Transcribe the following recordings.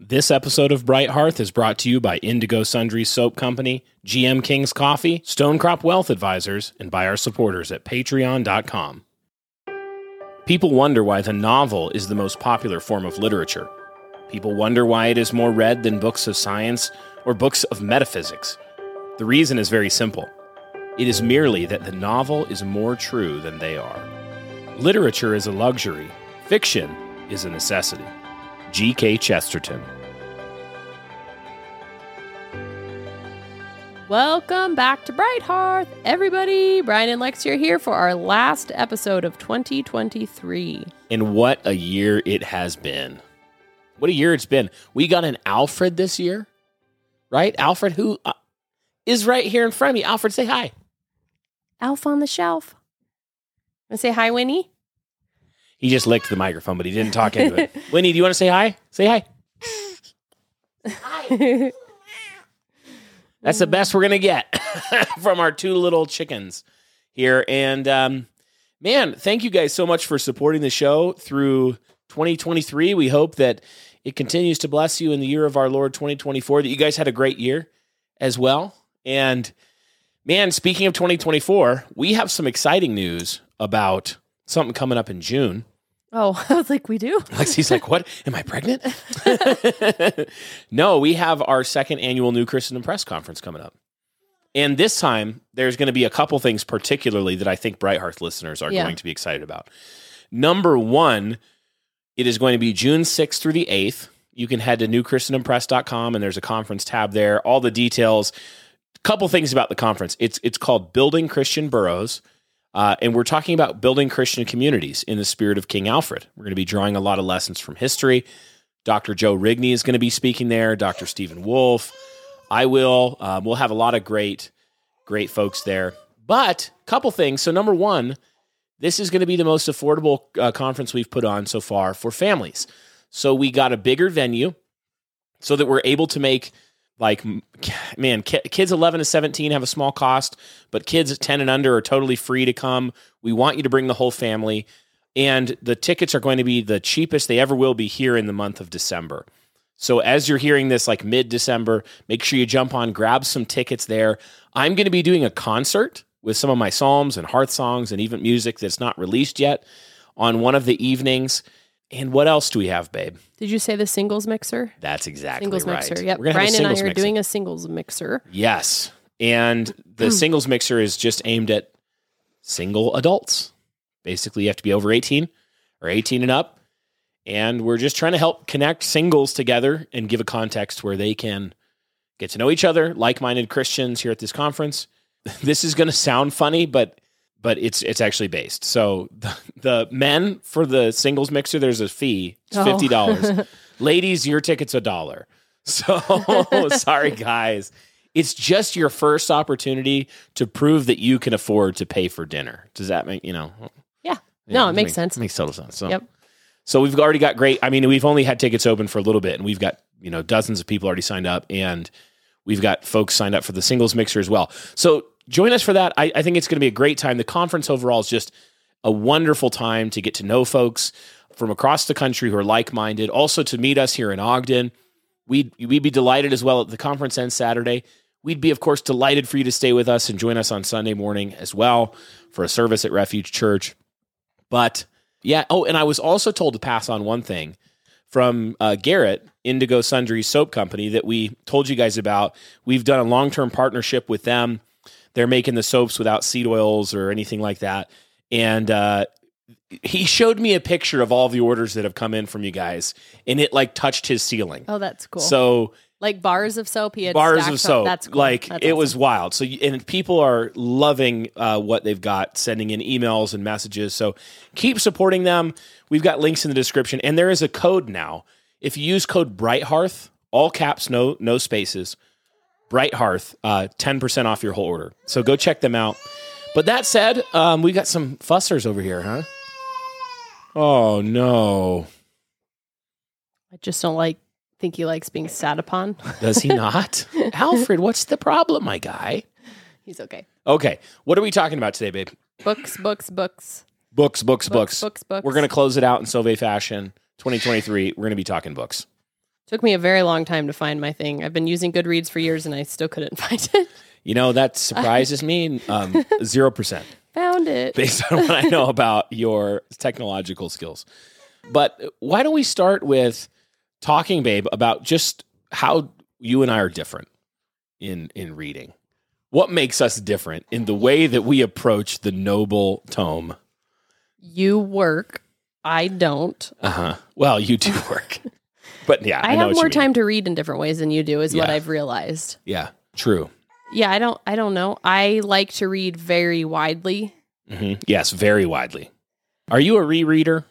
This episode of Bright Hearth is brought to you by Indigo Sundry Soap Company, GM King's Coffee, Stonecrop Wealth Advisors, and by our supporters at patreon.com. People wonder why the novel is the most popular form of literature. People wonder why it is more read than books of science or books of metaphysics. The reason is very simple it is merely that the novel is more true than they are. Literature is a luxury, fiction is a necessity. G.K. Chesterton. Welcome back to Bright Hearth, everybody. Brian and Lex are here for our last episode of 2023. And what a year it has been. What a year it's been. We got an Alfred this year, right? Alfred, who uh, is right here in front of me. Alfred, say hi. Alf on the shelf. Want to say hi, Winnie? He just licked the microphone, but he didn't talk into it. Winnie, do you want to say hi? Say hi. Hi. That's the best we're gonna get from our two little chickens here. And um, man, thank you guys so much for supporting the show through 2023. We hope that it continues to bless you in the year of our Lord 2024. That you guys had a great year as well. And man, speaking of 2024, we have some exciting news about something coming up in June. Oh, I was like, we do? Lexy's like, what? Am I pregnant? no, we have our second annual New Christendom Press Conference coming up. And this time, there's going to be a couple things particularly that I think Bright Hearth listeners are Yeah. going to be excited about. Number one, it is going to be June 6th through the 8th. You can head to newchristendompress.com and there's a conference tab there. All the details. A couple things about the conference. It's it's called Building Christian Boroughs. Uh, and we're talking about building Christian communities in the spirit of King Alfred. We're going to be drawing a lot of lessons from history. Dr. Joe Rigney is going to be speaking there. Dr. Stephen Wolfe. I will. Um, we'll have a lot of great, great folks there. But couple things. So number one, this is going to be the most affordable uh, conference we've put on so far for families. So we got a bigger venue so that we're able to make like man kids 11 to 17 have a small cost but kids 10 and under are totally free to come. We want you to bring the whole family and the tickets are going to be the cheapest they ever will be here in the month of december. So as you're hearing this like mid december make sure you jump on grab some tickets there. I'm going to be doing a concert with some of my psalms and hearth songs and even music that's not released yet on one of the evenings and what else do we have babe Did you say the singles mixer? that's exactly Singles right mixer. Yep. Brian and I are mixer. doing a singles mixer. Yes. And the mm. singles mixer is just aimed at single adults. Basically, you have to be over 18 or 18 and up. And we're just trying to help connect singles together and give a context where they can get to know each other, like-minded Christians here at this conference. This is going to sound funny, but but it's it's actually based. So the, the men for the singles mixer, there's a fee. It's Oh. fifty dollars. Ladies, your ticket's a dollar. So sorry, guys. It's just your first opportunity to prove that you can afford to pay for dinner. Does that make you know? Yeah. No, it makes sense. Makes total sense. So, Yep. so we've already got great. I mean, we've only had tickets open for a little bit, and we've got you know dozens of people already signed up, and we've got folks signed up for the singles mixer as well. So join us for that. I, I think it's going to be a great time. The conference overall is just a wonderful time to get to know folks from across the country who are like minded. Also to meet us here in Ogden. We'd we'd be delighted as well at the conference ends Saturday. We'd be, of course, delighted for you to stay with us and join us on Sunday morning as well for a service at Refuge Church. But yeah, oh, and I was also told to pass on one thing from uh, Garrett, Indigo Sundry Soap Company, that we told you guys about. We've done a long term partnership with them. They're making the soaps without seed oils or anything like that. And uh, he showed me a picture of all the orders that have come in from you guys, and it like touched his ceiling. Oh, that's cool. So like bars of soap. He had bars of soap. That's cool. Like That's it awesome. was wild. So and people are loving uh, what they've got, sending in emails and messages. So keep supporting them. We've got links in the description, and there is a code now. If you use code Brighthearth, all caps, no no spaces, Brighthearth, uh, ten percent off your whole order. So go check them out. But that said, um, we got some fussers over here, huh? Oh no, I just don't like. Think he likes being sat upon. does he not? Alfred, what's the problem, my guy? He's okay. Okay, what are we talking about today, babe? Books, books, books, Books, books, books. books, books. We're going to close it out in Sauvé fashion. 2023, we're going to be talking books. Took me a very long time to find my thing. I've been using Goodreads for years and I still couldn't find it. You know, that surprises me. Um, 0%. Found it. based on what I know about your technological skills. But why don't we start with talking, babe, about just how you and I are different in in reading. What makes us different in the way that we approach the noble tome? You work. I don't. Uh huh. Well, you do work, but yeah, I, I, have more time to read in different ways than you do, is what I've realized. Yeah, true. Yeah, I don't I don't know. I like to read very widely. hmm Yes, very widely. Are you a rereader?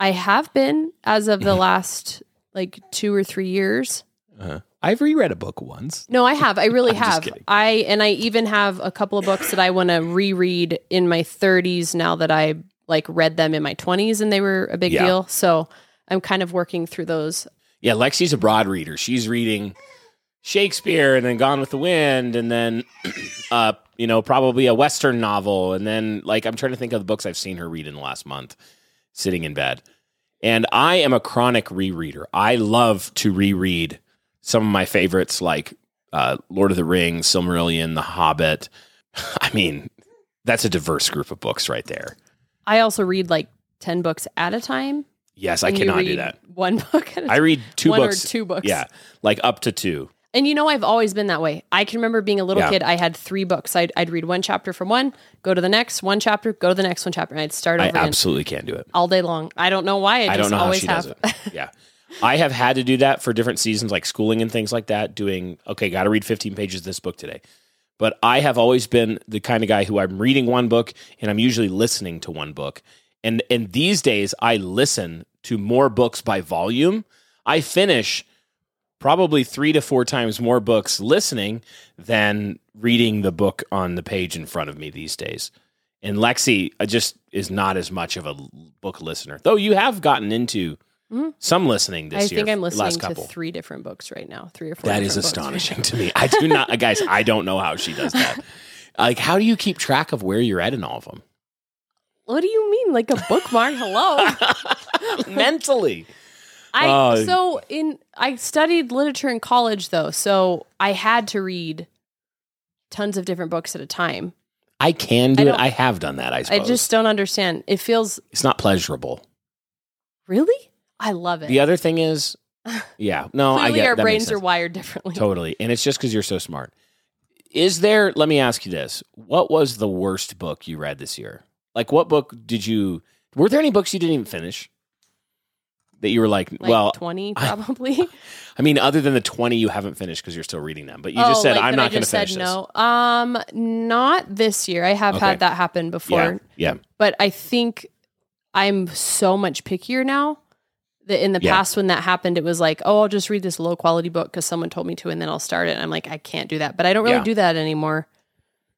I have been as of Mm-hmm. the last like two or three years. Uh-huh. I've reread a book once. No, I have. I really have. I and I even have a couple of books that I want to reread in my 30s now that I like read them in my 20s and they were a big Yeah. deal. So I'm kind of working through those. Yeah, Lexy's a broad reader. She's reading Shakespeare and then Gone with the Wind and then uh, you know, probably a western novel and then like I'm trying to think of the books I've seen her read in the last month sitting in bed. And I am a chronic rereader. I love to reread some of my favorites like uh, Lord of the Rings, Silmarillion, The Hobbit. I mean, that's a diverse group of books right there. I also read like 10 books at a time. Yes, I cannot do that. One book at a I read two one books. or two books. Yeah, like up to two. And you know, I've always been that way. I can remember being a little Yeah. kid. I had three books. I'd, I'd read one chapter from one, go to the next, one chapter, go to the next one chapter, and I'd start I over again absolutely can't do it. all day long. I don't know why. I, I just don't know how always she have. does it. Yeah. I have had to do that for different seasons, like schooling and things like that, doing, okay, got to read 15 pages of this book today. But I have always been the kind of guy who I'm reading one book and I'm usually listening to one book. And, and these days, I listen to more books by volume. I finish probably three to four times more books listening than reading the book on the page in front of me these days. And Lexy just is not as much of a book listener, though you have gotten into Mhm. some listening this I year. I think I'm listening last to three different books right now, three or four. That is books right astonishing to me. I do not, guys. I don't know how she does that. Like, how do you keep track of where you're at in all of them? What do you mean, like a bookmark? Hello. Mentally, I Oh. so in I studied literature in college though, so I had to read tons of different books at a time. I can I do it. I have done that. I I just don't understand. It feels it's not pleasurable. really. I love it. The other thing is, yeah, no, I Clearly, get our that makes brains are wired differently. totally, and it's just because you're so smart. Is there? Let me ask you this: What was the worst book you read this year? Like, what book did you? Were there any books you didn't even finish that you were like, Like well, twenty probably. I mean, other than the twenty you haven't finished because you're still reading them, but you Oh, just said like I'm not going to finish said this. no. Um, not this year. I have Okay. had that happen before, Yeah, yeah, but I think I'm so much pickier now. That in the Yeah. past, when that happened, it was like, oh, I'll just read this low quality book because someone told me to, and then I'll start it. And I'm like, I can't do that. But I don't really Yeah. do that anymore.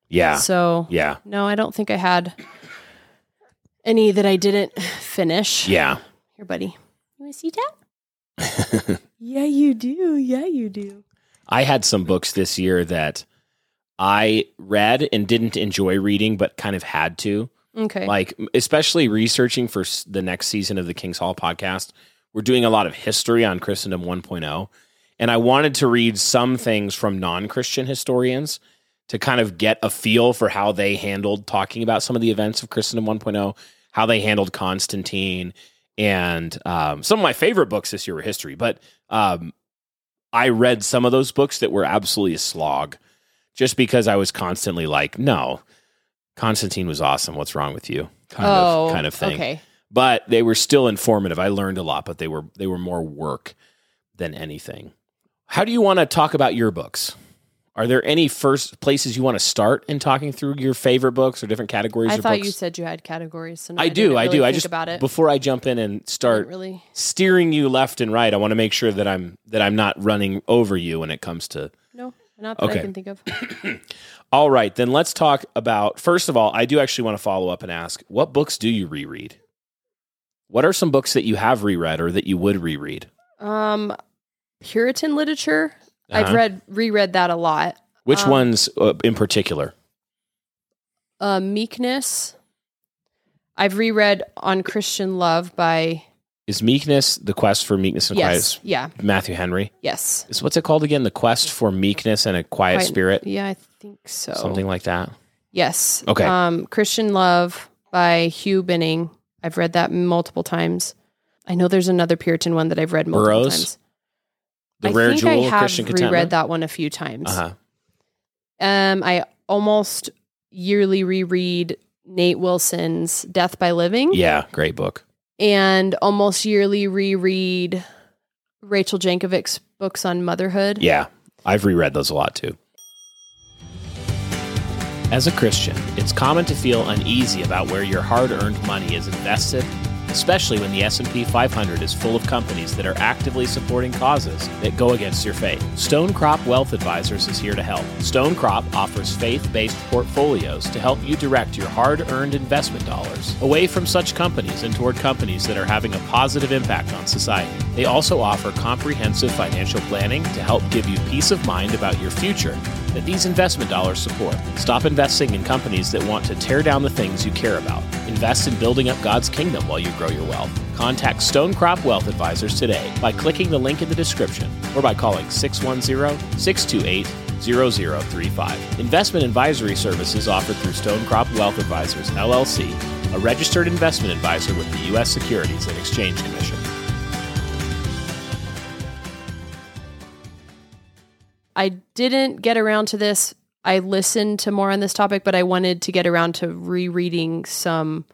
yeah, So yeah, no, I don't think I had any that I didn't finish. yeah. Here, buddy. You want to see that? Yeah, you do. Yeah, you do. I had some books this year that I read and didn't enjoy reading, but kind of had to. Okay. like especially researching for the next season of the King's Hall podcast. We're doing a lot of history on Christendom 1.0, and I wanted to read some things from non-Christian historians to kind of get a feel for how they handled talking about some of the events of Christendom 1.0, how they handled Constantine, and um, some of my favorite books this year were history. But um, I read some of those books that were absolutely a slog, just because I was constantly like, no. Constantine was awesome. What's wrong with you? Kind oh, of kind of thing. Okay. But they were still informative. I learned a lot, but they were they were more work than anything. How do you want to talk about your books? Are there any first places you want to start in talking through your favorite books or different categories I thought books? you said you had categories. So no, I, do, didn't I really do. I just about it. before I jump in and start really. steering you left and right, I want to make sure that I'm that I'm not running over you when it comes to No, not that Okay. I can think of. All right, then let's talk about first of all, I do actually want to follow up and ask, what books do you reread? What are some books that you have reread or that you would reread? Um, Puritan literature. I've Uh-huh. read reread that a lot. Which um, ones uh, in particular? Uh, Meekness. I've reread On Christian Love by. Is meekness the quest for meekness and Yes. quiet? Yeah. Matthew Henry. Yes. Is what's it called again? The quest for meekness and a quiet Quiet- spirit, Yeah, I think so. something like that. Yes. Okay. Um, Christian Love by Hugh Binning. I've read that multiple times. I know there's another Puritan one that I've read multiple Burroughs? times. The I rare jewel I of have Christian reread that one a few times. Uh-huh. Um, I almost yearly reread Nate Wilson's Death by Living, Yeah, great book. and almost yearly reread Rachel Jankovic's books on motherhood. Yeah, I've reread those a lot too. As a Christian, it's common to feel uneasy about where your hard-earned money is invested, especially when the S&P 500 is full of companies that are actively supporting causes that go against your faith. Stonecrop Wealth Advisors is here to help. Stonecrop offers faith-based portfolios to help you direct your hard-earned investment dollars away from such companies and toward companies that are having a positive impact on society. They also offer comprehensive financial planning to help give you peace of mind about your future that these investment dollars support. Stop investing in companies that want to tear down the things you care about. Invest in building up God's kingdom while you grow your wealth. Contact Stonecrop Wealth Advisors today by clicking the link in the description or by calling 610 628 0035. Investment advisory services offered through Stonecrop Wealth Advisors, LLC, a registered investment advisor with the U.S. Securities and Exchange Commission. I didn't get around to this. I listened to more on this topic, but I wanted to get around to rereading some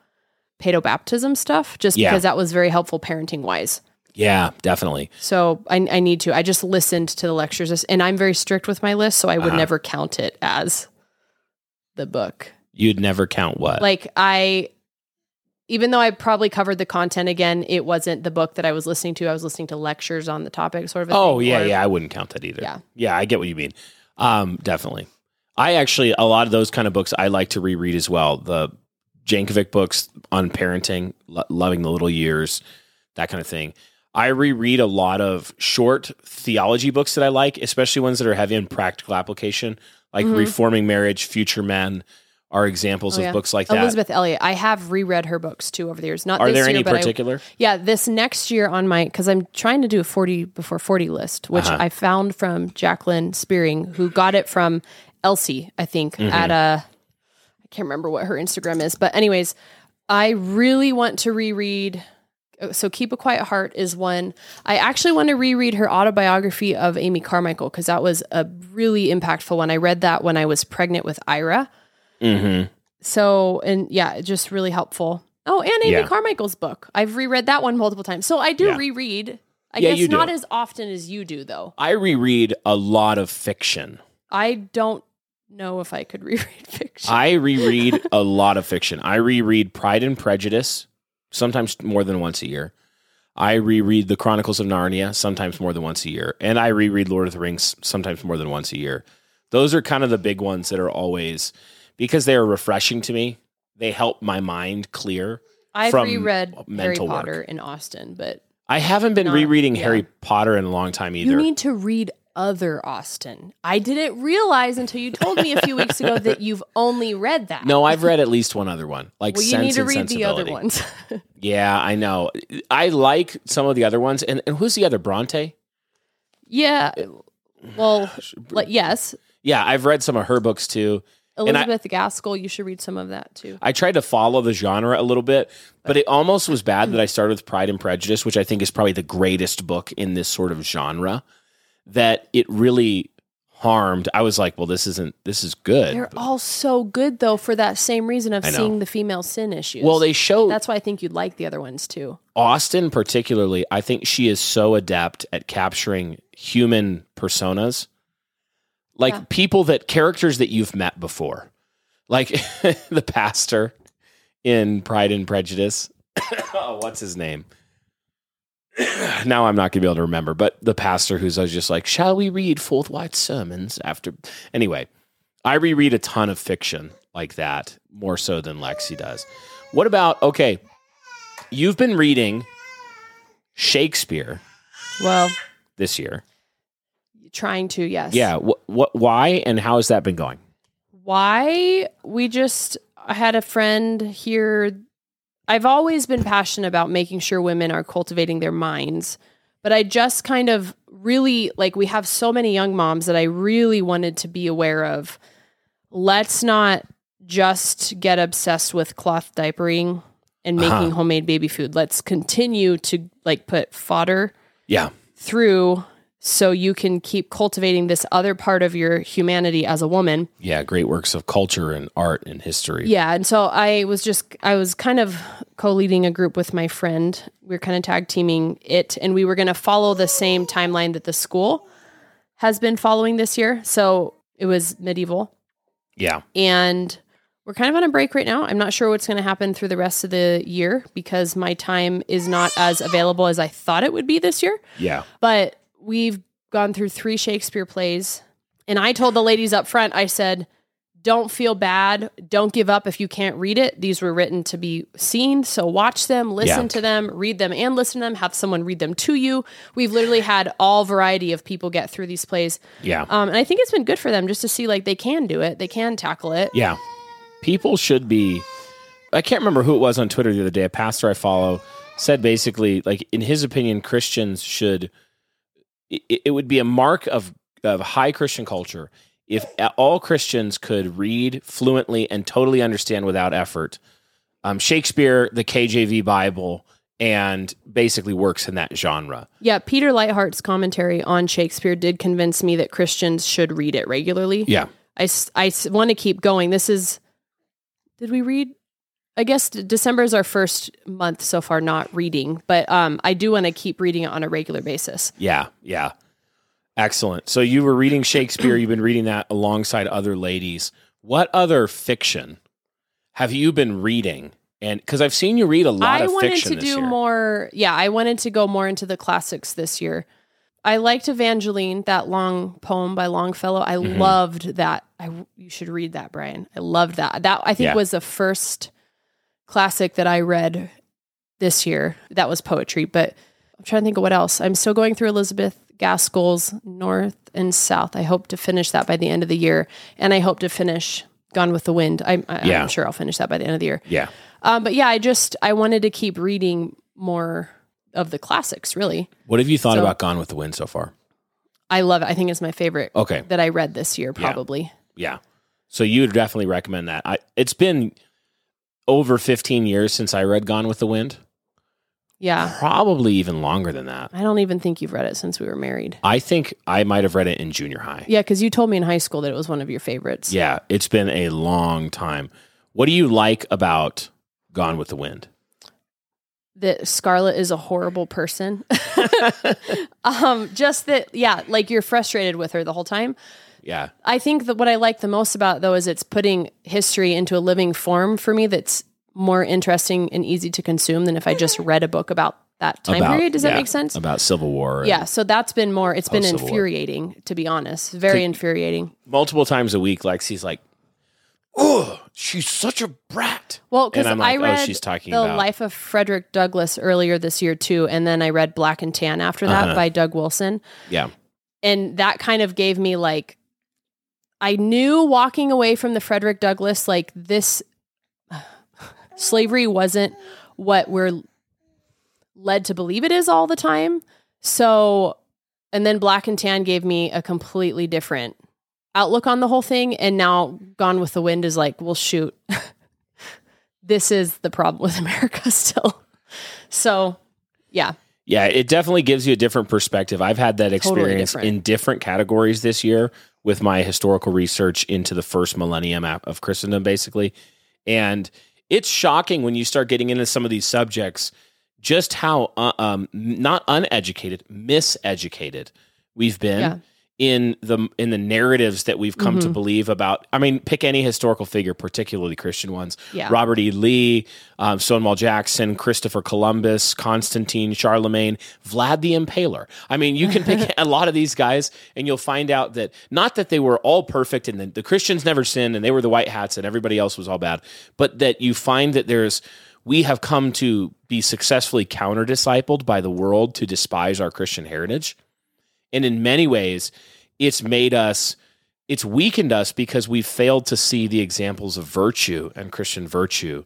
pedobaptism stuff just Yeah. because that was very helpful parenting wise. Yeah, definitely. So I, I need to. I just listened to the lectures and I'm very strict with my list, so I would Uh-huh. never count it as the book. You'd never count what? Like I even though I probably covered the content again, it wasn't the book that I was listening to. I was listening to lectures on the topic, sort of. a Oh yeah, or- yeah. I wouldn't count that either. Yeah. yeah. I get what you mean. Um, definitely. I actually a lot of those kind of books I like to reread as well. The Jankovic books on parenting, lo- loving the little years, that kind of thing. I reread a lot of short theology books that I like, especially ones that are heavy in practical application, like Mhm. Reforming Marriage, Future Men, are examples Oh, of books like that. Elisabeth Elliot. I have reread her books too over the years. Not are this there year, any but I- particular? Yeah, this next year on my because I'm trying to do a 40 before 40 list, which Uh-huh. I found from Jacqueline Spearing, who got it from Elsie, I think, Mm-hmm. at a can't remember what her Instagram is, but anyways, I really want to reread. uh, So keep a quiet heart is one. I actually want to reread her autobiography of Amy Carmichael because that was a really impactful one. I read that when I was pregnant with Ira. Mm-hmm. So, and yeah, just really helpful. Oh, and Amy Yeah. Carmichael's book. I've reread that one multiple times. So I do Yeah. reread. I Yeah, guess do. not as often as you do, though. I reread a lot of fiction. I don't know if I could reread fiction. I reread a lot of fiction. I reread Pride and Prejudice, sometimes more than once a year. I reread The Chronicles of Narnia, sometimes more than once a year. And I reread Lord of the Rings, sometimes more than once a year. Those are kind of the big ones that are always, because they are refreshing to me, they help my mind clear. I've from reread Harry mental work. Potter in Austen, but I haven't been Not- rereading yeah. Harry Potter in a long time either. you need to read other Austen. I didn't realize until you told me a few weeks ago that you've only read that. no, I've read at least one other one, like well, you Sense need to and read the other ones. Yeah, I know. I like some of the other ones. And, and who's the other Bronte? yeah. Uh, well, like, yes. Yeah, I've read some of her books too. And I- Elizabeth Gaskell, you should read some of that too. I tried to follow the genre a little bit, but it almost was bad that I started with Pride and Prejudice, which I think is probably the greatest book in this sort of genre. That it really harmed. I was like, well, this isn't. This is good. They're all so good though for that same reason of seeing the female sin issues. well, they show that's why I think you'd like the other ones too. Austen particularly. I think she is so adept at capturing human personas, like Yeah. people that characters that you've met before, like the pastor in Pride and Prejudice. oh, what's his name? now I'm not going to be able to remember, but the pastor who's always just like, "Shall we read forthright sermons after?" Anyway, I reread a ton of fiction like that, more so than Lexy does. What about okay? You've been reading Shakespeare Well, this year. trying to yes. Yeah. What? What? Why? And how has that been going? Why we just I had a friend here I've always been passionate about making sure women are cultivating their minds, but I just kind of really like we have so many young moms that I really wanted to be aware of. Let's not just get obsessed with cloth diapering and making Uh-huh. homemade baby food. Let's continue to like put fodder Yeah. through so you can keep cultivating this other part of your humanity as a woman. Yeah. Great works of culture and art and history. Yeah, and so I was just I was kind of co-leading a group with my friend. We were kind of tag teaming it and we were going to follow the same timeline that the school has been following this year. So it was medieval Yeah. and we're kind of on a break right now. I'm not sure what's going to happen through the rest of the year because my time is not as available as I thought it would be this year. Yeah. But we've gone through three Shakespeare plays. And I told the ladies up front, I said, don't feel bad. Don't give up if you can't read it. These were written to be seen. So watch them, listen Yeah. to them, read them, and listen to them. Have someone read them to you. We've literally had all variety of people get through these plays. Yeah. Um, and I think it's been good for them just to see like they can do it, they can tackle it. Yeah. People should be. I can't remember who it was on Twitter the other day. A pastor I follow said basically, like, in his opinion, Christians should. It, it would be a mark of, of high Christian culture if all Christians could read fluently and totally understand without effort um, Shakespeare, the KJV Bible, and basically works in that genre. Yeah, Peter Leithart's commentary on Shakespeare did convince me that Christians should read it regularly. Yeah. I, I, want to keep going. This is, did we read? I guess December is our first month so far not reading, but um, I do want to keep reading it on a regular basis. Yeah, yeah. Excellent. So you were reading Shakespeare, you've been reading that alongside other ladies. What other fiction have you been reading? And because I've seen you read a lot. I of wanted fiction to do year. more. Yeah, I wanted to go more into the classics this year. I liked Evangeline, that long poem by Longfellow. I Mhm. loved that. I you should read that, Brian. I loved that. That I think Yeah. was the first classic that I read this year. That was poetry, but I'm trying to think of what else. I'm still going through Elizabeth Gaskell's North and South. I hope to finish that by the end of the year, and I hope to finish Gone with the Wind. I'm, I, Yeah. Sure I'll finish that by the end of the year. Yeah. Um, but yeah, I just I wanted to keep reading more of the classics. Really, What have you thought So- about Gone with the Wind so far? I love it. I think it's my favorite Okay. that I read this year. Yeah. Probably. Yeah. So you would definitely recommend that. I it's been over 15 years since I read Gone with the Wind. Yeah. Probably even longer than that. I don't even think you've read it since we were married. I think I might have read it in junior high. Yeah, because you told me in high school that it was one of your favorites. Yeah, it's been a long time. What do you like about Gone with the Wind? That Scarlett is a horrible person. um, just that, yeah, like you're frustrated with her the whole time. Yeah. I think that what I like the most about though is it's putting history into a living form for me that's more interesting and easy to consume than if I just read a book about that time About- period. Does that make sense? About Civil War. Yeah, so that's been more. It's been Post-Civil War. infuriating, to be honest. Very infuriating. Multiple times a week, Lexy's like, oh, she's such a brat. Well, because I'm I like, oh, read she's talking the about- Life of Frederick Douglass earlier this year too, and then I read Black and Tan after that Uh-huh. by Doug Wilson, Yeah. and that kind of gave me like, I knew walking away from the Frederick Douglass like this, slavery wasn't what we're led to believe it is all the time. So, and then Black and Tan gave me a completely different outlook on the whole thing. And now Gone with the Wind is like, well, shoot, this is the problem with America still. So, yeah. Yeah, it definitely gives you a different perspective. I've had that Totally experience different. in different categories this year with my historical research into the first millennium of Christendom, basically. And it's shocking when you start getting into some of these subjects just how uh, um, not uneducated, miseducated we've been Yeah. In the in the narratives that we've come to Mhm. believe about. I mean, pick any historical figure, particularly Christian ones. Yeah. Robert E. Lee, um, Stonewall Jackson, Christopher Columbus, Constantine, Charlemagne, Vlad the Impaler. I mean, you can pick a lot of these guys, and you'll find out that not that they were all perfect and the, the Christians never sinned and they were the white hats and everybody else was all bad, but that you find that there's we have come to be successfully counter discipled by the world to despise our Christian heritage. And in many ways, it's made us, it's weakened us because we've failed to see the examples of virtue and Christian virtue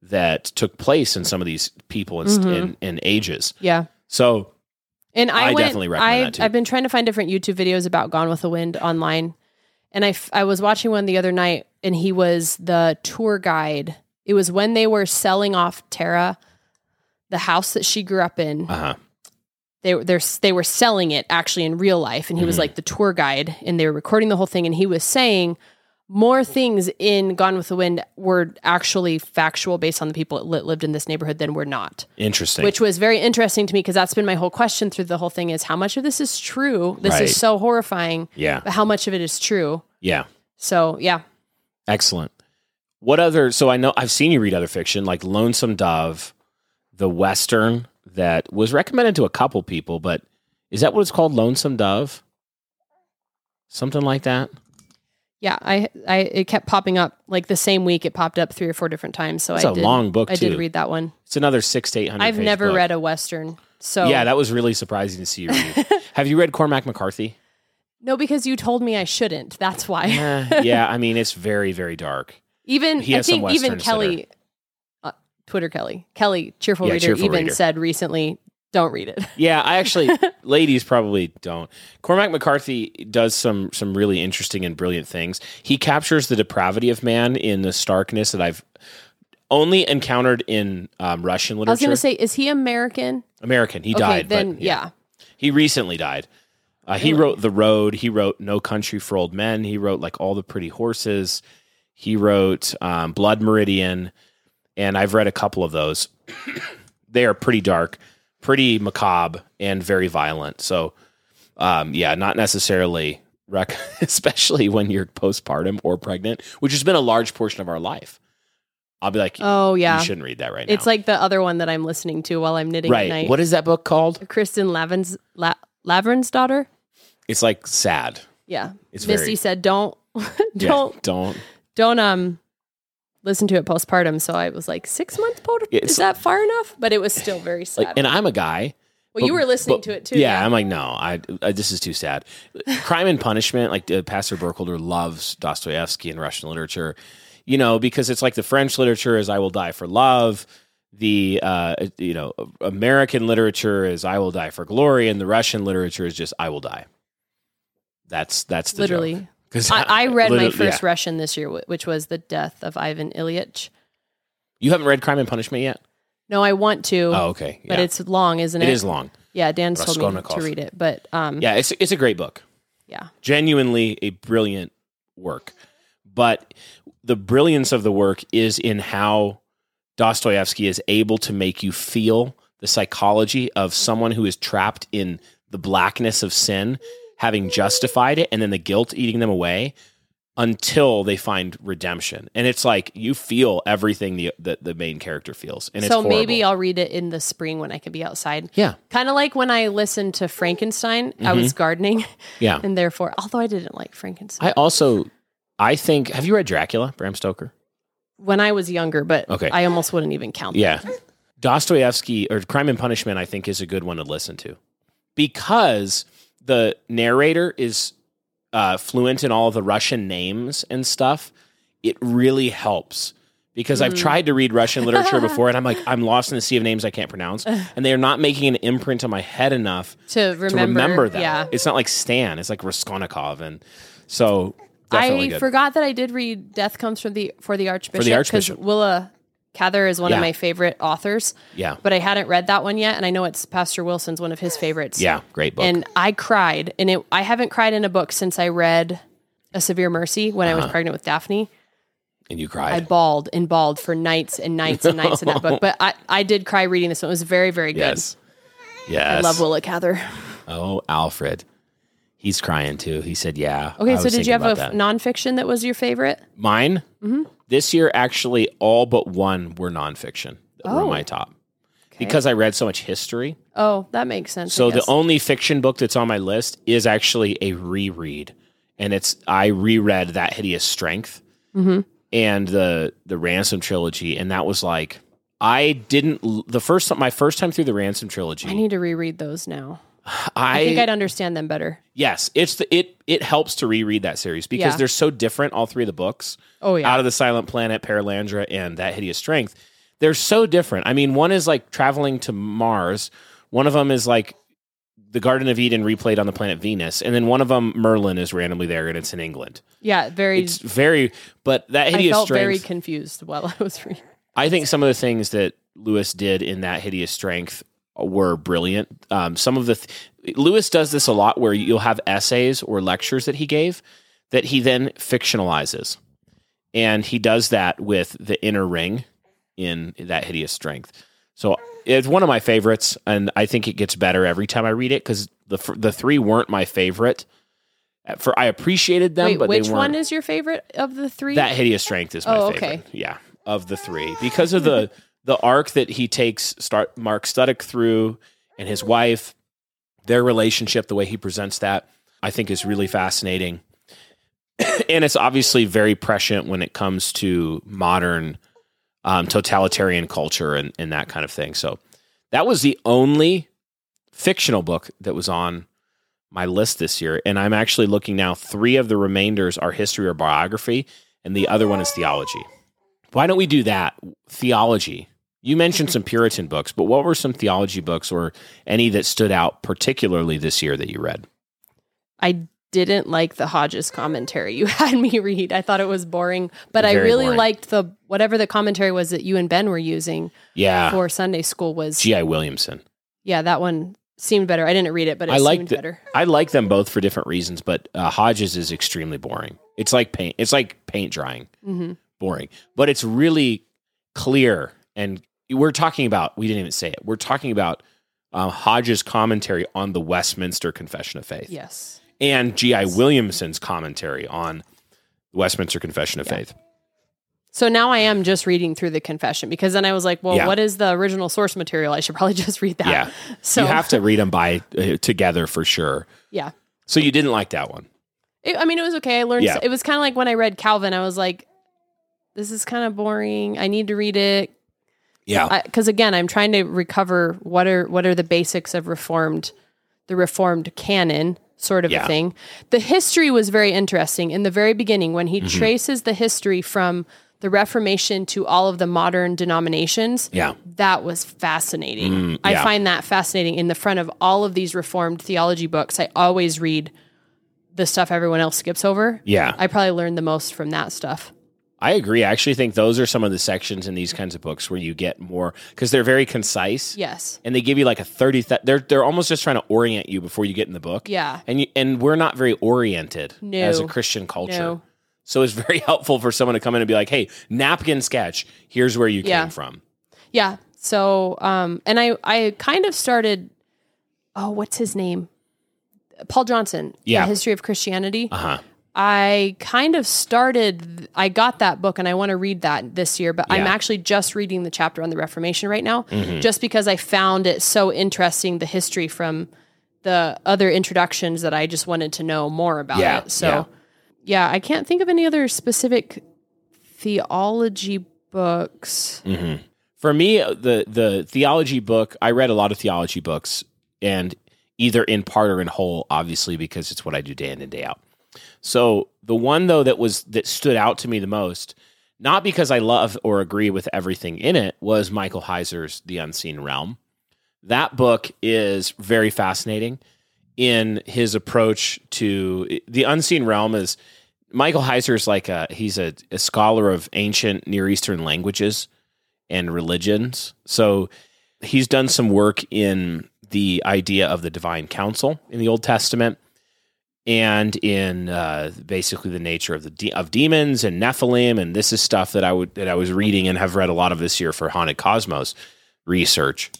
that took place in some of these people in, Mhm. in, in ages. Yeah. So And I, I went, definitely recommend I, that too. I've been trying to find different YouTube videos about Gone with the Wind online. And I, f- I was watching one the other night and he was the tour guide. It was when they were selling off Tara, the house that she grew up in. uh huh. They, were- they were selling it actually in real life. And he was Mhm. like the tour guide and they were recording the whole thing. And he was saying more things in Gone with the Wind were actually factual based on the people that lived in this neighborhood than were not Interesting. which was very interesting to me because that's been my whole question through the whole thing is how much of this is true this Right. is so horrifying yeah. but how much of it is true Yeah. so yeah Excellent. What other? So I know I've seen you read other fiction like Lonesome Dove, the Western that was recommended to a couple people, but is that what it's called? Lonesome Dove? Something like that? yeah i i it kept popping up like the same week it popped up three or four different times so It's i a did long book, i too. did read that one It's another six to 800 i've page never book. read a western so Yeah, that was really surprising to see you read. Have you read Cormac McCarthy? no because you told me i shouldn't that's why Eh, yeah, I mean, it's very, very dark. even i think even kelly uh, twitter kelly kelly cheerful Yeah, reader Cheerful even Reader. said recently don't read it Yeah, I actually, ladies probably don't. Cormac McCarthy does some some really interesting and brilliant things. He captures the depravity of man in the starkness that I've only encountered in um, Russian literature. i was gonna say is he american American. He okay died. then but, yeah he recently died. Uh, he wrote The Road. He wrote No Country for Old Men. He wrote like All the Pretty Horses. He wrote um, Blood Meridian, and I've read a couple of those. they are pretty dark, pretty macabre, and very violent. So, um, yeah, not necessarily rec- especially when you're postpartum or pregnant, which has been a large portion of our life. I'll be like, Oh yeah, you shouldn't read that right now. it's like the other one that I'm listening to while I'm knitting at right. night. What is that book called? Kristen Lavin's La- Lavransdatter? It's like sad. Yeah. It's Misty very said, "Don't, don't, don't. don't um listen to it postpartum." So I was like, six months postpartum. Is that far enough? But it was still very sad. Like, and I'm a guy. well, you were listening but- to it too. Yeah, I'm like, no, I, I this is too sad. Crime and Punishment, like uh, Pastor Burkholder loves Dostoevsky and Russian literature, you know, because it's like the French literature is "I will die for love," the uh, you know American literature is "I will die for glory," and the Russian literature is just "I will die." That's that's the literally. Because I, I read my first Russian this year, which was the death of Ivan Ilyich. You haven't read Crime and Punishment yet? No, I want to, Oh, okay. but it's long, isn't it? it is long. Yeah, Dan told me to read it, but um, Yeah, it's it's a great book. yeah. genuinely a brilliant work. But the brilliance of the work is in how Dostoevsky is able to make you feel the psychology of someone who is trapped in the blackness of sin, having justified it, and then the guilt eating them away until they find redemption. And it's like you feel everything the the, the main character feels. And so maybe I'll read it in the spring when I can be outside. yeah, Kind of like when I listened to Frankenstein, I Mm-hmm. was gardening, yeah. and therefore, although I didn't like Frankenstein I also I think have you read Dracula, Bram Stoker? when I was younger, but Okay. I almost wouldn't even count. Yeah. Dostoevsky or Crime and Punishment, I think, is a good one to listen to because the narrator is uh, fluent in all the Russian names and stuff. It really helps because I've tried to read Russian literature before and I'm like, I'm lost in the sea of names I can't pronounce. And they are not making an imprint on my head enough to remember, to remember that. Yeah, It's not like Stan, it's like Raskolnikov. And so I good. forgot that I did read "Death Comes from the for the Archbishop" Archbishop. Willa Cather is one Yeah. of my favorite authors, yeah. but I hadn't read that one yet, and I know it's Pastor Wilson's one of his favorites. Yeah. Great book. and I cried, and it I haven't cried in a book since I read "A Severe Mercy" when I was Uh-huh. pregnant with Daphne. and you cried. I bawled and bawled for nights and nights and nights in that book, but I I did cry reading this one. It was very very good. yes. Yes. I love Willa Cather. Oh, Alfred. He's crying too. He said, "Yeah." Okay, I so did you have a that. nonfiction that was your favorite? mine? Mm-hmm. This year, actually, all but one were nonfiction that were Oh. my top because I read so much history. Oh, that makes sense. So the only fiction book that's on my list is actually a reread, and it's I reread that hideous strength Mm-hmm. and the the ransom trilogy, and that was like I didn't the first my first time through the ransom trilogy. I need to reread those now. I, I think I'd understand them better. yes, it's the it it helps to reread that series because Yeah. they're so different. All three of the books. Oh yeah. Out of the Silent Planet, Perelandra, and That Hideous Strength, they're so different. I mean, one is like traveling to Mars. One of them is like the Garden of Eden replayed on the planet Venus, and then one of them Merlin is randomly there, and it's in England. Yeah, very. It's very, but that I hideous felt strength. very confused while I was reading. I think some of the things that Lewis did in that hideous strength were brilliant. Um, some of the th- Lewis does this a lot, where you'll have essays or lectures that he gave that he then fictionalizes, and he does that with the Inner Ring in that hideous strength. So it's one of my favorites, and I think it gets better every time I read it because the f- the three weren't my favorite. For I appreciated them, Wait, but which one is your favorite of the three? That hideous strength is my Oh, favorite. okay. Yeah, of the three because of the the arc that he takes start Mark Studdock through and his wife, their relationship, the way he presents that, I think is really fascinating. and it's obviously very prescient when it comes to modern um, totalitarian culture and, and that kind of thing. So that was the only fictional book that was on my list this year. And I'm actually looking now, three of the remainders are history or biography, and the other one is theology. Why don't we do that? Theology. You mentioned some Puritan books, but what were some theology books or any that stood out particularly this year that you read? I didn't like the Hodge's commentary you had me read. I thought it was boring, but I really boring. liked the whatever the commentary was that you and Ben were using Yeah. for Sunday school was G.I. Williamson. yeah, that one seemed better. I didn't read it, but it I seemed liked it. better. I like them both for different reasons, but uh, Hodges is extremely boring. It's like paint. It's like paint drying. hmm boring, but it's really clear. And we're talking about, we didn't even say it, we're talking about uh, Hodge's commentary on the Westminster Confession of Faith Yes. and G.I. Williamson's commentary on the Westminster Confession of Yeah. Faith. So now I am just reading through the confession because then I was like, well, Yeah. what is the original source material? I should probably just read that. Yeah. So you have to read them by uh, together for sure. yeah. So you didn't like that one. It, I mean, it was okay. I learned. Yeah. It was kind of like when I read Calvin. I was like, "This is kind of boring. I need to read it." Yeah. Because again, I'm trying to recover what are what are the basics of reformed, the reformed canon sort of Yeah. a thing. The history was very interesting in the very beginning when he Mm-hmm. traces the history from the Reformation to all of the modern denominations. yeah. That was fascinating. Mm, I find that fascinating. In the front of all of these reformed theology books, I always read the stuff everyone else skips over. Yeah. I probably learned the most from that stuff. I agree. I actually think those are some of the sections in these kinds of books where you get more because they're very concise. Yes. and they give you like a 30 th- they're they're almost just trying to orient you before you get in the book Yeah. and you, and we're not very oriented No. as a christian culture No. so it's very helpful for someone to come in and be like hey napkin sketch here's where you Yeah. came from Yeah. So, um, and I, I kind of started, oh, what's his name? Paul Johnson. Yeah. The History of Christianity. uh-huh I kind of started, I got that book and I want to read that this year, but I'm actually just reading the chapter on the Reformation right now, Mm-hmm. just because I found it so interesting, the history from the other introductions that I just wanted to know more about Yeah, it. So, yeah. I can't think of any other specific theology books. for me the the theology book i read a lot of theology books and either in part or in whole obviously because it's what i do day in and day out so the one though that was that stood out to me the most not because i love or agree with everything in it was michael heiser's the unseen realm that book is very fascinating in his approach to the unseen realm is michael heiser is like a he's a, a scholar of ancient near eastern languages and religions. So he's done some work in the idea of the divine council in the Old Testament and in uh, basically the nature of the de- of demons and Nephilim and this is stuff that I would that I was reading and have read a lot of this year for Haunted Cosmos research.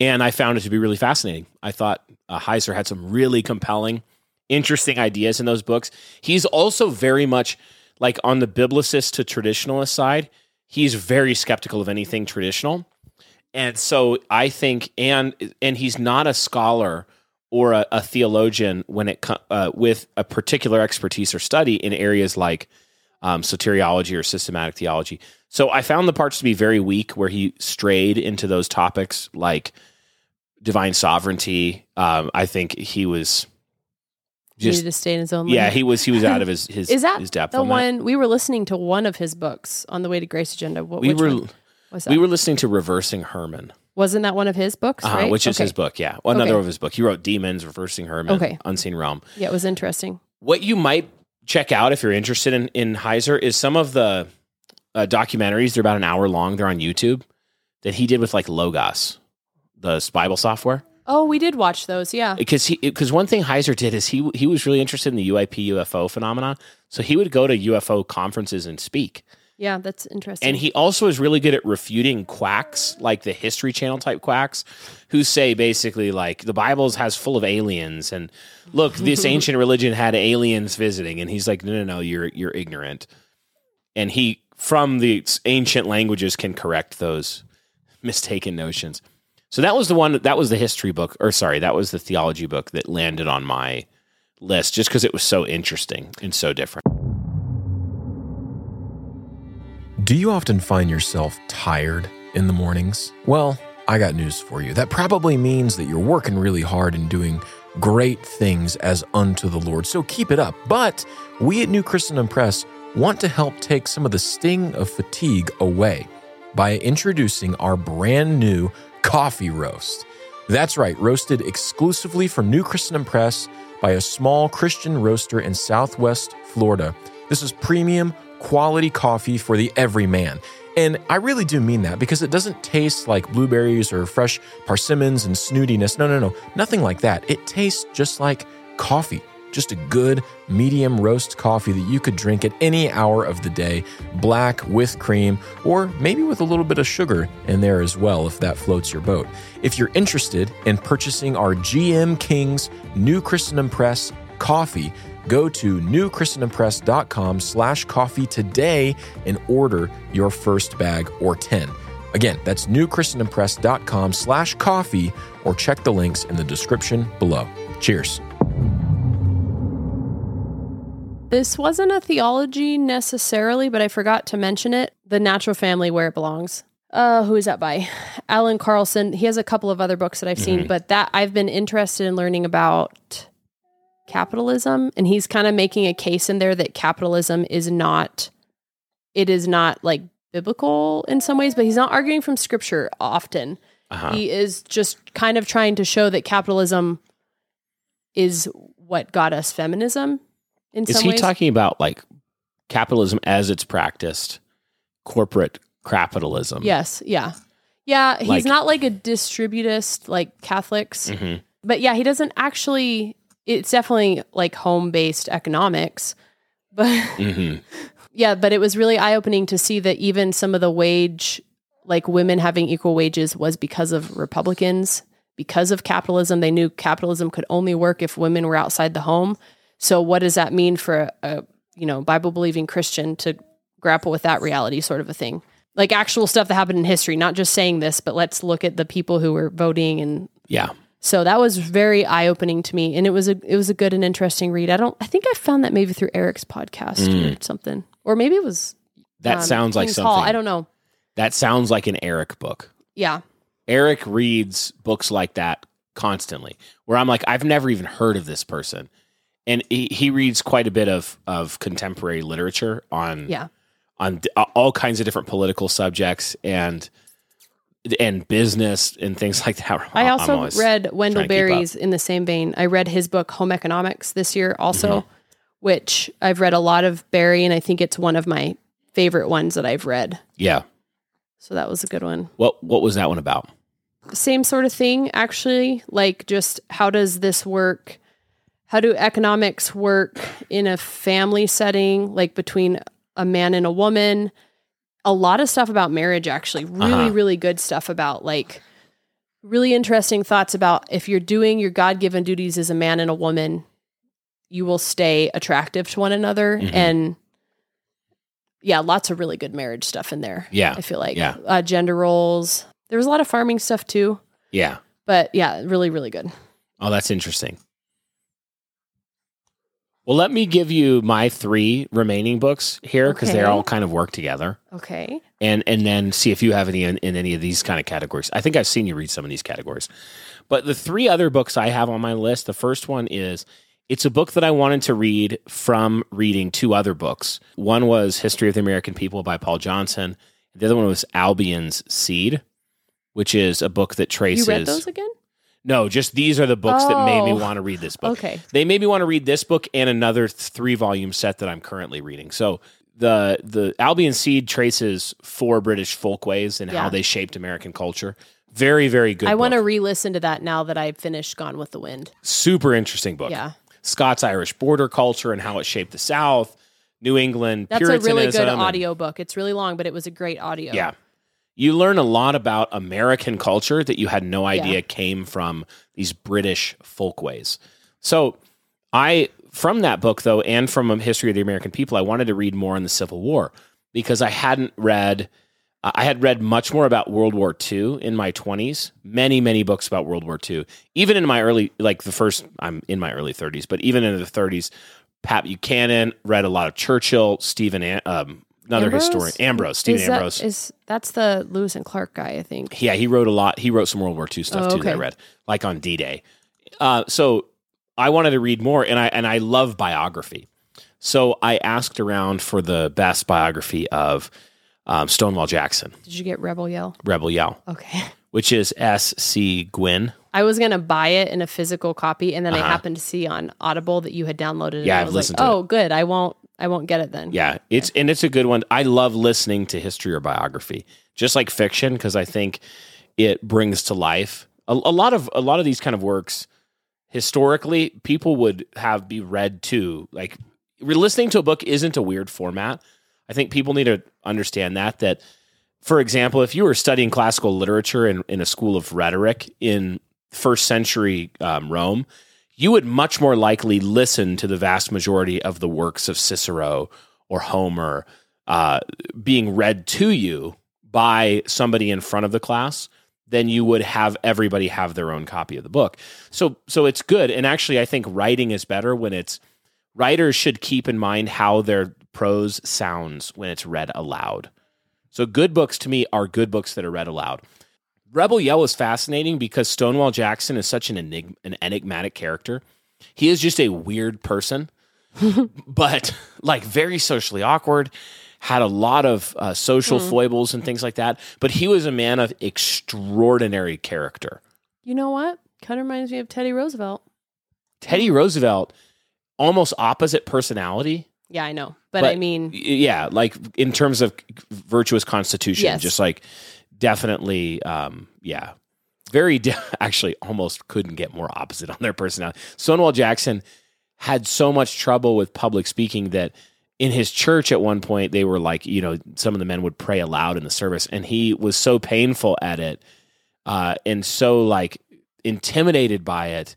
And I found it to be really fascinating. I thought uh, Heiser had some really compelling, interesting ideas in those books. He's also very much like on the biblicist to traditionalist side he's very skeptical of anything traditional and so i think and and he's not a scholar or a, a theologian when it uh, with a particular expertise or study in areas like um, soteriology or systematic theology so i found the parts to be very weak where he strayed into those topics like divine sovereignty um, i think he was He just needed to stay in his own yeah lane. he was he was out of his his, Is that his depth the on that. one we were listening to one of his books on the way to Grace Agenda? What, we were that? We were listening to Reversing Hermon, Wasn't that one of his books? uh, right? which is Okay. his book. Yeah, well, another Okay. of his book. He wrote Demons, Reversing Hermon, Okay. Unseen Realm. Yeah, it was interesting. What you might check out if you're interested in in Heiser is some of the uh, documentaries. They're about an hour long. They're on YouTube that he did with like Logos, the Bible software. Oh, we did watch those. Yeah. because he because one thing Heiser did is he he was really interested in the UIP UFO phenomenon. So he would go to UFO conferences and speak. Yeah, that's interesting. And he also is really good at refuting quacks, like the History Channel type quacks, who say basically like the Bible's has full of aliens, and look, this ancient religion had aliens visiting, and he's like, no, no, no, you're you're ignorant, and he from the ancient languages can correct those mistaken notions. So that was the one that was the history book, or sorry, that was the theology book that landed on my list just because it was so interesting and so different. Do you often find yourself tired in the mornings? Well, I got news for you. That probably means that you're working really hard and doing great things as unto the Lord. So keep it up. But we at New Christendom Press want to help take some of the sting of fatigue away by introducing our brand new coffee roast. That's right, roasted exclusively for New Christendom Press by a small Christian roaster in Southwest Florida. This is premium quality coffee for the everyman. And I really do mean that because it doesn't taste like blueberries or fresh persimmons and snootiness. No, no, no, nothing like that. It tastes just like coffee. Just a good medium roast coffee that you could drink at any hour of the day, black with cream, or maybe with a little bit of sugar in there as well, if that floats your boat. If you're interested in purchasing our GM Kings New Christendom Press coffee, go to newchristendompress.com slash coffee today and order your first bag or 10. Again, that's newchristendompress.com slash coffee or check the links in the description below. Cheers. this wasn't a theology necessarily, but I forgot to mention it. The Natural Family Where It Belongs. Uh, who is that by? Allan Carlson. He has a couple of other books that I've seen, but that I've been interested in learning about capitalism, and he's kind of making a case in there that capitalism is not, it is not like biblical in some ways, but he's not arguing from scripture often. Uh-huh. He is just kind of trying to show that capitalism is what got us feminism in Is he ways. talking about like capitalism as it's practiced, corporate capitalism? Yes, yeah. Yeah, he's Like- not like a distributist like Catholics. Mhm. But yeah, he doesn't actually it's definitely like home-based economics. But hmm yeah, but it was really eye-opening to see that even some of the wage like women having equal wages was because of Republicans, because of capitalism. They knew capitalism could only work if women were outside the home. So what does that mean for a, a you know, Bible-believing Christian to grapple with that reality sort of a thing? Like actual stuff that happened in history, not just saying this, but let's look at the people who were voting and Yeah. So that was very eye opening to me, and it was a it was a good and interesting read. I don't I think I found that maybe through Eric's podcast or something, or maybe it was That um, sounds like King's something. Hall. I don't know. That sounds like an Eric book. Yeah, Eric reads books like that constantly, where I'm like, I've never even heard of this person, and he, he reads quite a bit of of contemporary literature on yeah, on d- all kinds of different political subjects and and business and things like that. I also read Wendell trying to keep up. Berry's in the same vein. I read his book Home Economics this year, also, Mm-hmm. which I've read a lot of Berry, and I think it's one of my favorite ones that I've read. Yeah. So that was a good one. What what was that one about? same sort of thing actually like just how does this work how do economics work in a family setting like between a man and a woman a lot of stuff about marriage actually really Uh-huh. really good stuff about like really interesting thoughts about if you're doing your god-given duties as a man and a woman you will stay attractive to one another Mhm. and yeah lots of really good marriage stuff in there Yeah. i feel like Yeah. uh, gender roles there was a lot of farming stuff too Yeah. but yeah, really, really good. Oh, that's interesting. Well, let me give you my three remaining books here because they all kind of work together, Okay. and and then see if you have any in, in any of these kind of categories. I think I've seen you read some of these categories, but the three other books I have on my list. The first one is it's a book that I wanted to read from reading two other books. One was History of the American People by Paul Johnson, The other one was Albion's Seed, which is a book that You traces. read those again? No, just these are the books that made me Oh. want to read this book. Okay. They made me want to read this book and another three volume set that I'm currently reading. So the the Albion Seed traces four British folkways and how they shaped American culture. Very, very good. I want to re-listen to that now that I've finished Gone with the Wind. super interesting book. Yeah, Scots Irish border culture and how it shaped the South, New England, that's a really good audio book. It's really long, but it was a great audio. Yeah. You learn a lot about American culture that you had no idea Yeah. came from these British folkways. So, I, from that book though, and from a history of the American people, I wanted to read more on the Civil War because I hadn't read, I had read much more about World War II in my 20s, many, many books about World War II. Even in my early, like the first, I'm in my early 30s, but even in the 30s, Pat Buchanan read a lot of Churchill, Stephen, um, another Ambrose? historian, Ambrose, Stephen is Ambrose. Is that's the Lewis and Clark guy? I think. Yeah, he wrote a lot. He wrote some World War II stuff Oh, too that I read, like on D Day. Uh, so I wanted to read more, and I and I love biography. So I asked around for the best biography of um, Stonewall Jackson, Did you get Rebel Yell? Rebel Yell, Okay. which is S. C. Gwynne. I was gonna buy it in a physical copy, and then I Uh-huh. happened to see on Audible that you had downloaded it. Yeah, and I I've was listened like, to it. Oh, good. I won't. I won't get it then. Yeah, it's and it's a good one. I love listening to history or biography, just like fiction, because I think it brings to life a, a lot of a lot of these kind of works. Historically, people would have be read too. Like listening to a book isn't a weird format. I think people need to understand that. That, for example, if you were studying classical literature in, in a school of rhetoric in first century um, Rome, you would much more likely listen to the vast majority of the works of Cicero or Homer uh, being read to you by somebody in front of the class than you would have everybody have their own copy of the book. So so it's good. And actually I think writing is better when it's writers should keep in mind how their prose sounds when it's read aloud. So good books to me are good books that are read aloud. Rebel Yell is fascinating because Stonewall Jackson is such an, enig- an enigmatic character. He is just a weird person, but like very socially awkward, had a lot of uh, social foibles and things like that. But he was a man of extraordinary character. You know what? Kind of reminds me of Teddy Roosevelt. Teddy Roosevelt, almost opposite personality. Yeah, I know, but, But- I mean, Yeah, like in terms of virtuous constitution, Yes. just like definitely, um, yeah, very de- actually almost couldn't get more opposite on their personality. Stonewall Jackson had so much trouble with public speaking that in his church at one point they were like, you know, some of the men would pray aloud in the service, and he was so painful at it uh, and so like intimidated by it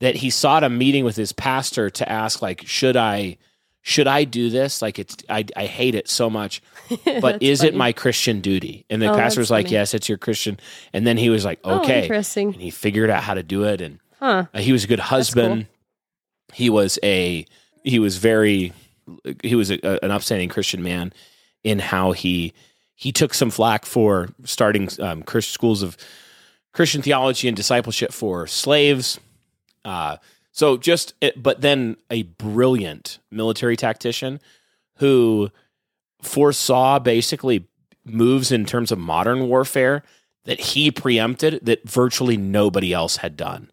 that he sought a meeting with his pastor to ask like, should I? Should I do this? Like it's I, I hate it so much but is it my Christian duty? And the Oh, pastor was like, funny. yes, it's your Christian. And then he was like, Oh, okay. interesting. and he figured out how to do it. And Huh. uh, he was a good husband. He was a, he was very, he was a, a- an upstanding Christian man in how he, he took some flack for starting um, Christian schools of Christian theology and discipleship for slaves. Uh, so just, but then a brilliant military tactician who foresaw basically moves in terms of modern warfare that he preempted that virtually nobody else had done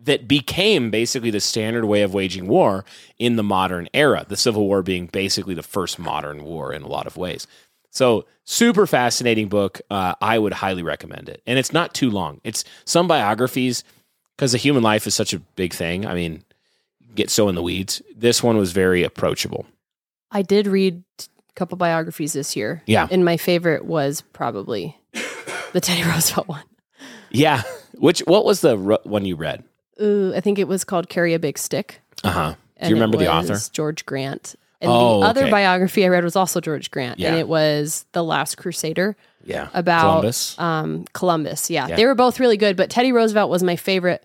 that became basically the standard way of waging war in the modern era the civil war being basically the first modern war in a lot of ways. So super fascinating book. Uh, i would highly recommend it. And it's not too long. It's some biographies because the human life is such a big thing i mean get so in the weeds this one was very approachable I did read a couple biographies this year. Yeah. And my favorite was probably the Teddy Roosevelt one. yeah which what was the ru- one you read Ooh, I think it was called Carry a Big Stick. uh-huh do you remember the author George Grant. And Oh, the other okay. biography I read was also George Grant. Yeah. And it was The Last Crusader yeah about columbus um, Columbus. Yeah, Yeah. They were both really good, but Teddy Roosevelt was my favorite.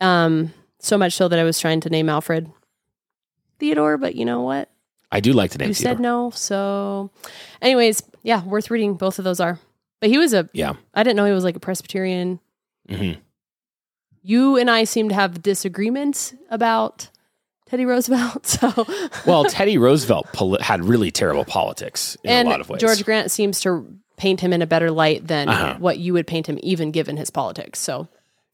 Um, so much so that I was trying to name Alfred Theodore, but you know what? i do like to name you Theodore. said no. So, anyways, yeah, worth reading. Both of those are. But he was a, yeah I didn't know he was like a Presbyterian. hmm You and I seem to have disagreements about Teddy Roosevelt. So, well teddy roosevelt poli- had really terrible politics in and a lot of ways George Grant seems to paint him in a better light than Uh-huh. what you would paint him, even given his politics. So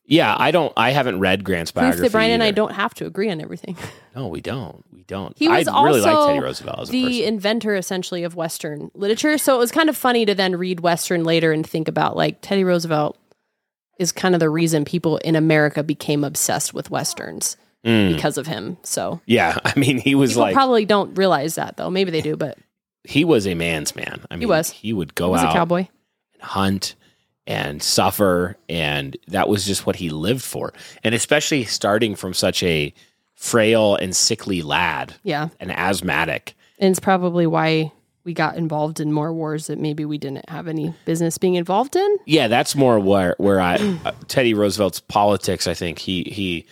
Yeah, I don't. I haven't read Grant's biography. proof that Brian and I don't have to agree on everything. No, we don't. We don't. He was I really also like Teddy Roosevelt as a the person. inventor essentially of Western literature. So it was kind of funny to then read Western later and think about like Teddy Roosevelt is kind of the reason people in America became obsessed with Westerns Mm. because of him. So Yeah, I mean, he was people like probably don't realize that though. Maybe they do, but he was a man's man. I mean, he was. He would he go a out cowboy. and hunt and suffer, and that was just what he lived for. And especially starting from such a frail and sickly lad, Yeah. an asthmatic. And it's probably why we got involved in more wars that maybe we didn't have any business being involved in. Yeah, that's more where where I uh, Teddy Roosevelt's politics. I think he he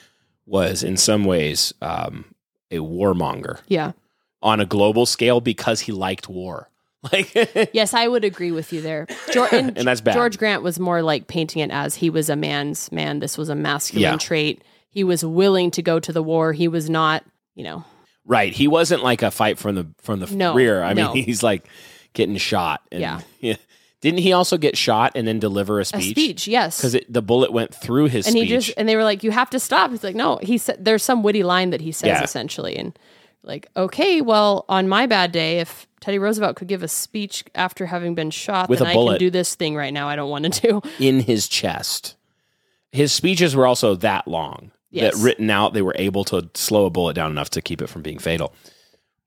was in some ways um, a warmonger Yeah. on a global scale because he liked war. Like, Yes, I would agree with you there. George, and, And that's bad. George Grant was more like painting it as he was a man's man. This was a masculine Yeah. trait. He was willing to go to the war. He was not, you know, right? He wasn't like a fight from the from the No, rear. I no. mean, he's like getting shot. And, Yeah. Didn't he also get shot and then deliver a speech? a speech? Yes. because the bullet went through his and speech. he just and they were like, "You have to stop." He's like, "No." He said, "There's some witty line that he says Yeah. essentially," and like, okay, well, on my bad day, if Teddy Roosevelt could give a speech after having been shot, With then a I bullet. can do this thing right now. I don't want to do. in his chest. His speeches were also that long Yes. that written out, they were able to slow a bullet down enough to keep it from being fatal.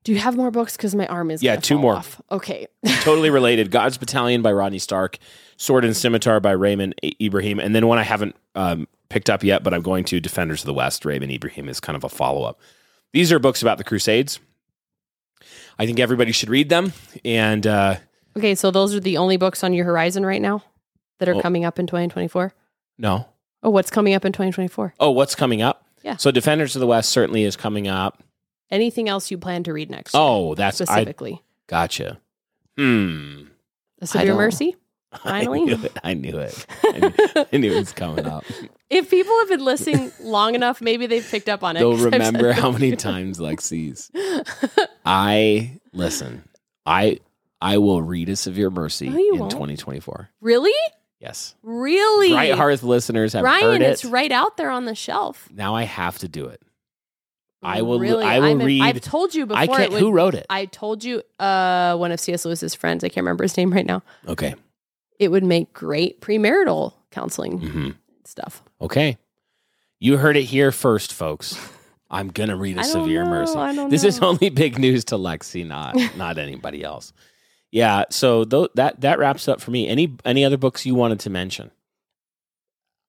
Do you have more books? Because my arm is Yeah, two more. off. Okay, totally related. God's Battalion by Rodney Stark, Sword and Scimitar by Raymond Ibrahim, and then one I haven't um, picked up yet, but I'm going to Defenders of the West. Raymond Ibrahim is kind of a follow up. These are books about the Crusades. I think everybody should read them, and uh, okay. So those are the only books on your horizon right now that are Oh. coming up in 2024. no, Oh, what's coming up in 2024? oh, what's coming up? Yeah. So Defenders of the West certainly is coming up. Anything else you plan to read next? Oh, that's I specifically gotcha. Hmm. a severe mercy. Finally? I knew it. I knew it. I knew, I knew it was coming up. If people have been listening long enough, maybe they've picked up on it. They'll remember how many times Lex sees. I listen. I I will read a severe mercy No, in won't. 2024. Really, Yes. really, Bright Hearth listeners have Ryan, heard it. it's right out there on the shelf. Now I have to do it. I will. Really, I will I'm read. I've told you before. I can't. would- who wrote it? I told you, uh, one of C.S. Lewis's friends. I can't remember his name right now. okay. It would make great premarital counseling hmm stuff. Okay. You heard it here first, folks. I'm gonna read a I severe know, mercy. I This is only big news to Lexy, not not anybody else. Yeah. So tho- that that wraps up for me. Any any other books you wanted to mention?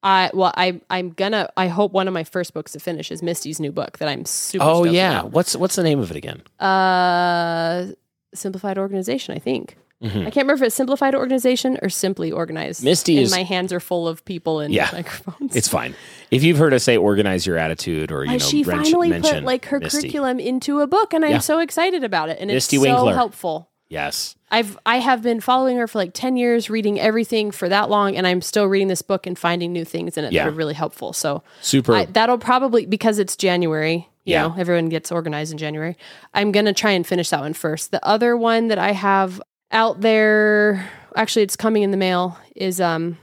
I well, I I'm gonna. I hope one of my first books to finish is Misty's new book that I'm super. Oh yeah. about. What's what's the name of it again? Uh, simplified organization. I think. Mhm. I can't remember if it's simplified organization or simply organized. Misty and is- my hands are full of people and Yeah. microphones. It's fine. If you've heard us say organize your attitude or you Uh, know she wrench- finally put like her Misty. curriculum into a book, and I'm Yeah. so excited about it. And Misty it's so helpful. Yes. I've I have been following her for like ten years, reading everything for that long, and I'm still reading this book and finding new things in it Yeah. that are really helpful. So Super. I, that'll probably because it's January. You Yeah. know, everyone gets organized in January. I'm gonna try and finish that one first. The other one that I have out there, actually, it's coming in the mail. Is um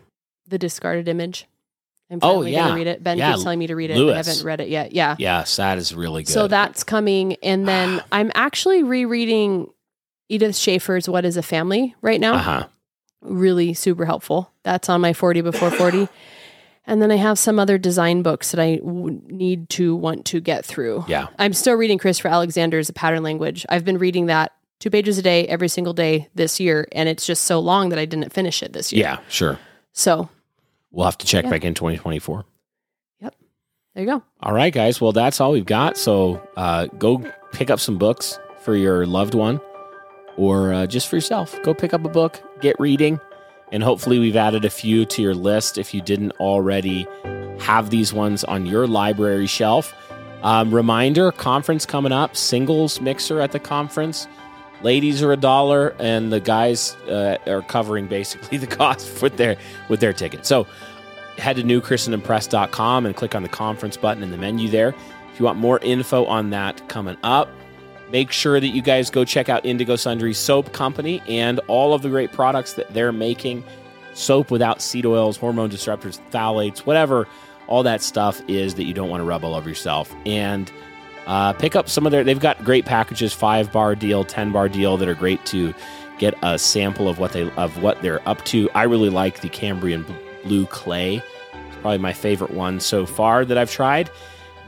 the discarded image. I'm Oh, finally yeah. gonna read it. Ben Yeah, keeps telling me to read it. Lewis. I haven't read it yet. Yeah. yes, that is really good. So that's coming, and then I'm actually rereading Edith Schaeffer's "What Is a Family" right now. uh huh. Really super helpful. That's on my 40 before 40. And then I have some other design books that I w- need to want to get through. Yeah. I'm still reading Christopher Alexander's A Pattern Language. I've been reading that two pages a day every single day this year, and it's just so long that I didn't finish it this year. Yeah. Sure. So We'll have to check Yeah. back in 2024. Yep. there you go. All right, guys. Well, that's all we've got. So uh, go pick up some books for your loved one or uh, just for yourself. Go pick up a book, get reading, and hopefully we've added a few to your list if you didn't already have these ones on your library shelf. Um, reminder conference coming up, singles mixer at the conference. Ladies are a dollar, and the guys uh, are covering basically the cost with their with their ticket. So head to newchristendompress.com and click on the conference button in the menu there. If you want more info on that coming up, Make sure that you guys go check out Indigo Sundry Soap Company and all of the great products that they're making. Soap without seed oils, hormone disruptors, phthalates, whatever all that stuff is that you don't want to rub all over yourself. And uh, pick up some of their, they've got great packages, five bar deal, 10 bar deal that are great to get a sample of what they, of what they're up to. I really like the Cambrian Blue Clay. It's probably my favorite one so far that I've tried.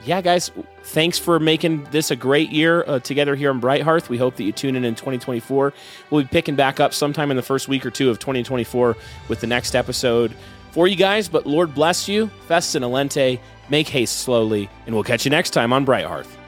Yeah, guys, thanks for making this a great year uh, together here on Bright Hearth. We hope that you tune in in 2024. We'll be picking back up sometime in the first week or two of 2024 with the next episode for you guys. But Lord bless you, Festina Lente, make haste slowly, and we'll catch you next time on Bright Hearth.